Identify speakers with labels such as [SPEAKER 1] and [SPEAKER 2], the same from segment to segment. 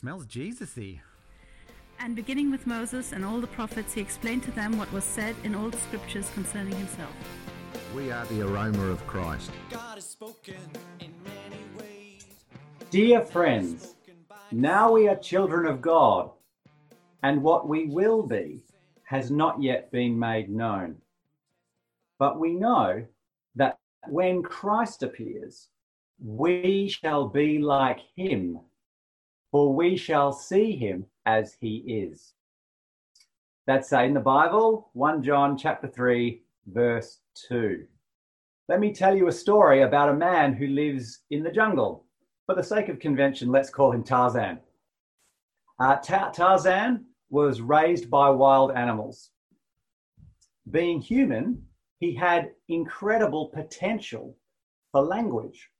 [SPEAKER 1] smells Jesus-y.
[SPEAKER 2] And beginning with Moses and all the prophets, he explained to them what was said in all the scriptures concerning himself.
[SPEAKER 3] We are the aroma of Christ.
[SPEAKER 4] God has spoken in many ways.
[SPEAKER 5] Dear friends, now we are children of God, and what we will be has not yet been made known. But we know that when Christ appears, we shall be like him, for we shall see him as he is. That's in the Bible, 1 John chapter 3, verse 2. Let me tell you a story about a man who lives in the jungle. For the sake of convention, let's call him Tarzan. Uh, Ta- Tarzan was raised by wild animals. Being human, he had incredible potential for language.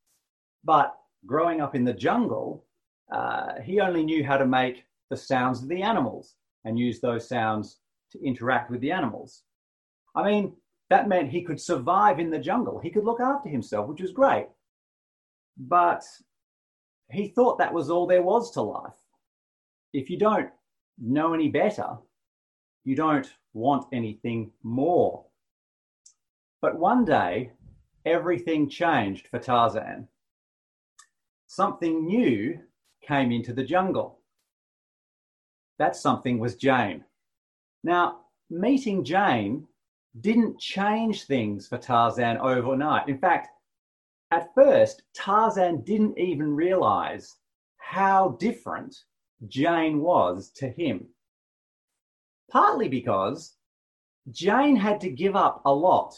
[SPEAKER 5] But growing up in the jungle, uh, he only knew how to make the sounds of the animals and use those sounds to interact with the animals. I mean, that meant he could survive in the jungle. He could look after himself, which was great. But he thought that was all there was to life. If you don't know any better, you don't want anything more. But one day, everything changed for Tarzan. Something new came into the jungle. That something was Jane. Now, meeting Jane didn't change things for Tarzan overnight. In fact, at first, Tarzan didn't even realize how different Jane was to him. Partly because Jane had to give up a lot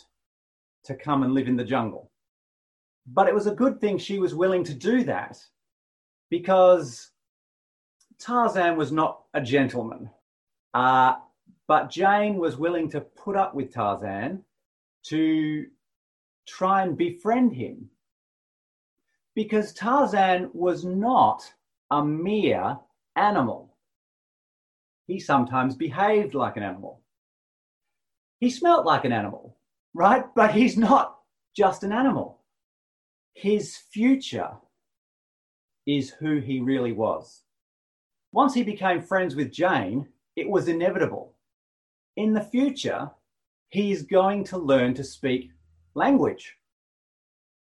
[SPEAKER 5] to come and live in the jungle. But it was a good thing she was willing to do that because Tarzan was not a gentleman. Uh, but Jane was willing to put up with Tarzan to try and befriend him because Tarzan was not a mere animal. He sometimes behaved like an animal. He smelt like an animal, right? But he's not just an animal. His future is who he really was. Once he became friends with Jane, it was inevitable. In the future, he's going to learn to speak language.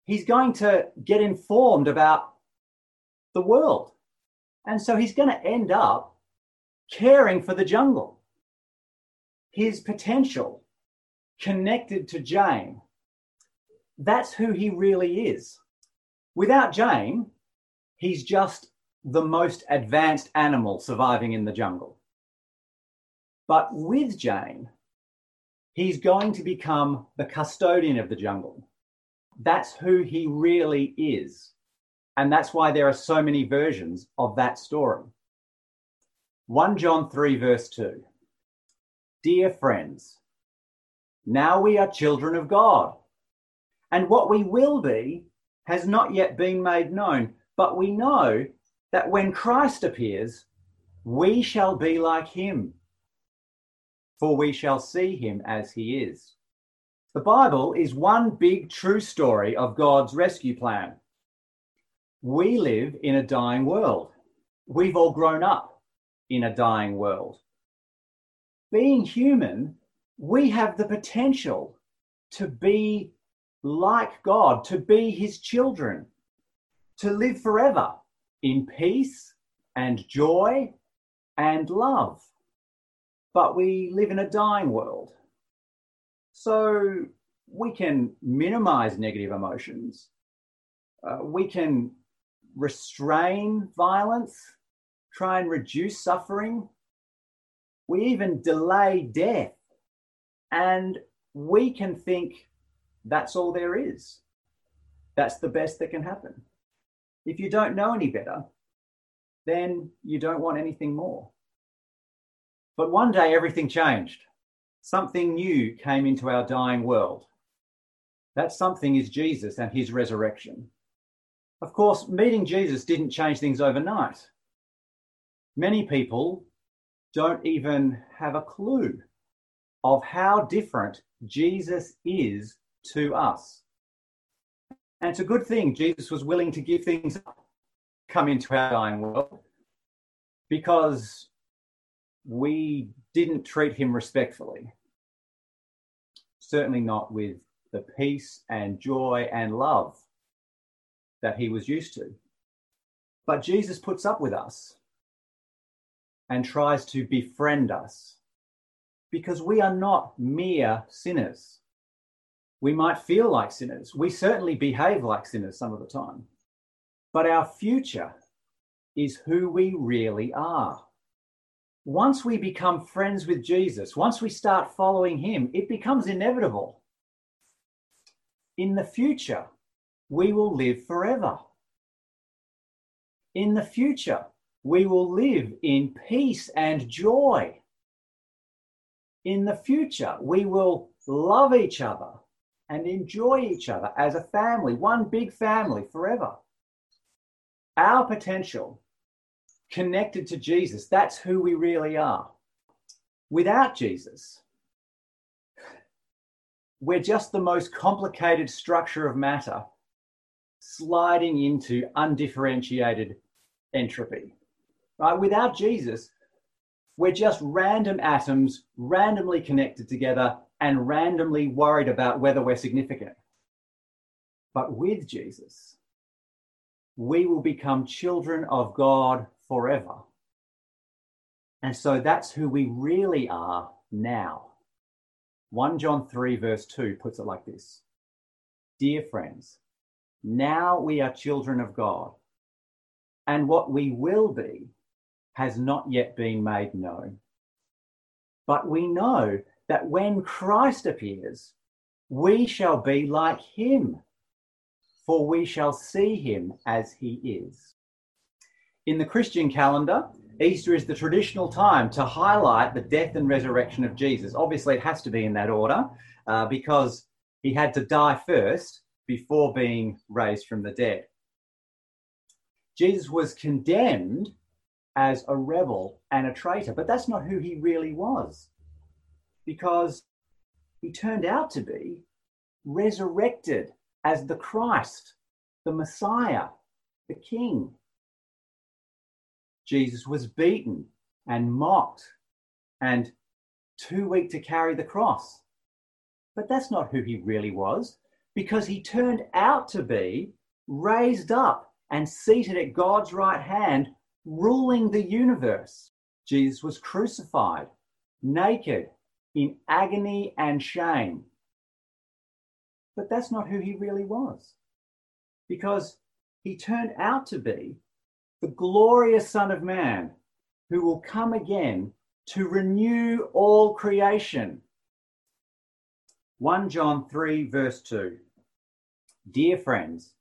[SPEAKER 5] He's going to get informed about the world. And so he's going to end up caring for the jungle. His potential connected to Jane. That's who he really is. Without Jane, he's just the most advanced animal surviving in the jungle. But with Jane, he's going to become the custodian of the jungle. That's who he really is. And that's why there are so many versions of that story. 1 John 3, verse 2. Dear friends, now we are children of God, and what we will be has not yet been made known, but we know that when Christ appears, we shall be like him, for we shall see him as he is. The Bible is one big true story of God's rescue plan. We live in a dying world. We've all grown up in a dying world. Being human, we have the potential to be like God, to be his children, to live forever in peace and joy and love. But we live in a dying world. So we can minimize negative emotions. Uh, we can restrain violence, try and reduce suffering. We even delay death. And we can think that's all there is. That's the best that can happen. If you don't know any better, then you don't want anything more. But one day everything changed. Something new came into our dying world. That something is Jesus and his resurrection. Of course, meeting Jesus didn't change things overnight. Many people don't even have a clue of how different Jesus is to us. And it's a good thing Jesus was willing to give things up, come into our dying world, because we didn't treat him respectfully. Certainly not with the peace and joy and love that he was used to. But Jesus puts up with us and tries to befriend us because we are not mere sinners. We might feel like sinners. We certainly behave like sinners some of the time. But our future is who we really are. Once we become friends with Jesus, once we start following him, it becomes inevitable. In the future, we will live forever. In the future, we will live in peace and joy. In the future, we will love each other and enjoy each other as a family, one big family forever. Our potential connected to Jesus, that's who we really are. Without Jesus, we're just the most complicated structure of matter sliding into undifferentiated entropy. Right? Without Jesus, we're just random atoms randomly connected together and randomly worried about whether we're significant. But with Jesus, we will become children of God forever. And so that's who we really are now. 1 John 3, verse 2 puts it like this Dear friends, now we are children of God, and what we will be has not yet been made known. But we know that when Christ appears, we shall be like him, for we shall see him as he is. In the Christian calendar, Easter is the traditional time to highlight the death and resurrection of Jesus. Obviously, it has to be in that order uh, because he had to die first before being raised from the dead. Jesus was condemned as a rebel and a traitor, but that's not who he really was because he turned out to be resurrected as the Christ, the Messiah, the King. Jesus was beaten and mocked and too weak to carry the cross. But that's not who he really was because he turned out to be raised up and seated at God's right hand, ruling the universe. Jesus was crucified, naked, in agony and shame. But that's not who he really was, because he turned out to be the glorious Son of Man who will come again to renew all creation 1 John 3, verse 2. Dear friends,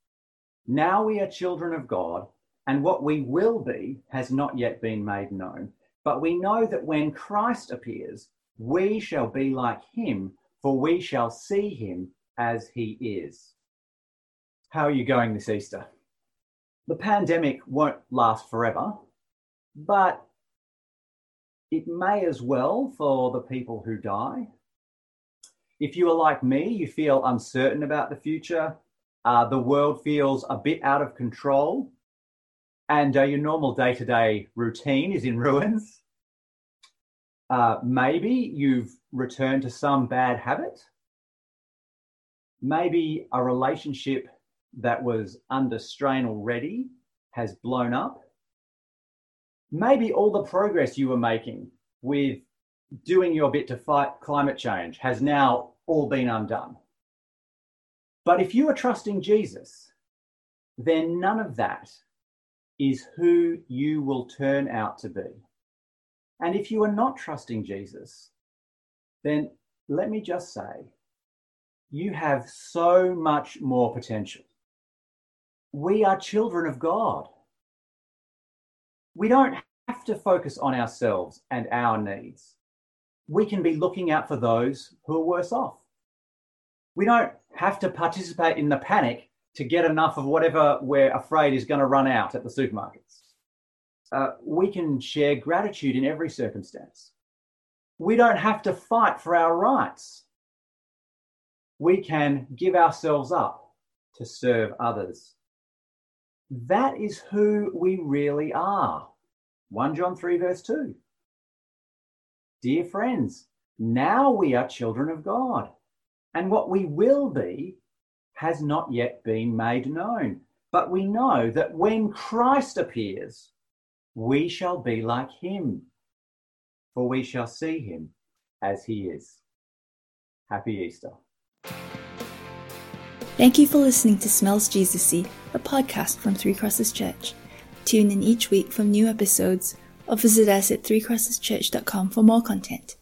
[SPEAKER 5] now we are children of God, and what we will be has not yet been made known. But we know that when Christ appears, we shall be like him, for we shall see him as he is. How are you going this Easter? The pandemic won't last forever, but it may as well for the people who die if you are like me, you feel uncertain about the future, uh, the world feels a bit out of control, and uh, your normal day to day routine is in ruins. Uh, maybe you've returned to some bad habit. Maybe a relationship that was under strain already has blown up. Maybe all the progress you were making with doing your bit to fight climate change has now all been undone. But if you are trusting Jesus, then none of that is who you will turn out to be. And if you are not trusting Jesus, then let me just say, you have so much more potential. We are children of God. We don't have to focus on ourselves and our needs we can be looking out for those who are worse off. We don't have to participate in the panic to get enough of whatever we're afraid is going to run out at the supermarkets. Uh, we can share gratitude in every circumstance. We don't have to fight for our rights. We can give ourselves up to serve others. That is who we really are. 1 John 3, verse 2. Dear friends, now we are children of God, and what we will be has not yet been made known. But we know that when Christ appears, we shall be like him, for we shall see him as he is. Happy Easter.
[SPEAKER 1] Thank you for listening to Smells Jesusy, a podcast from Three Crosses Church. Tune in each week for new episodes or visit us at threecrosseschurch.com for more content.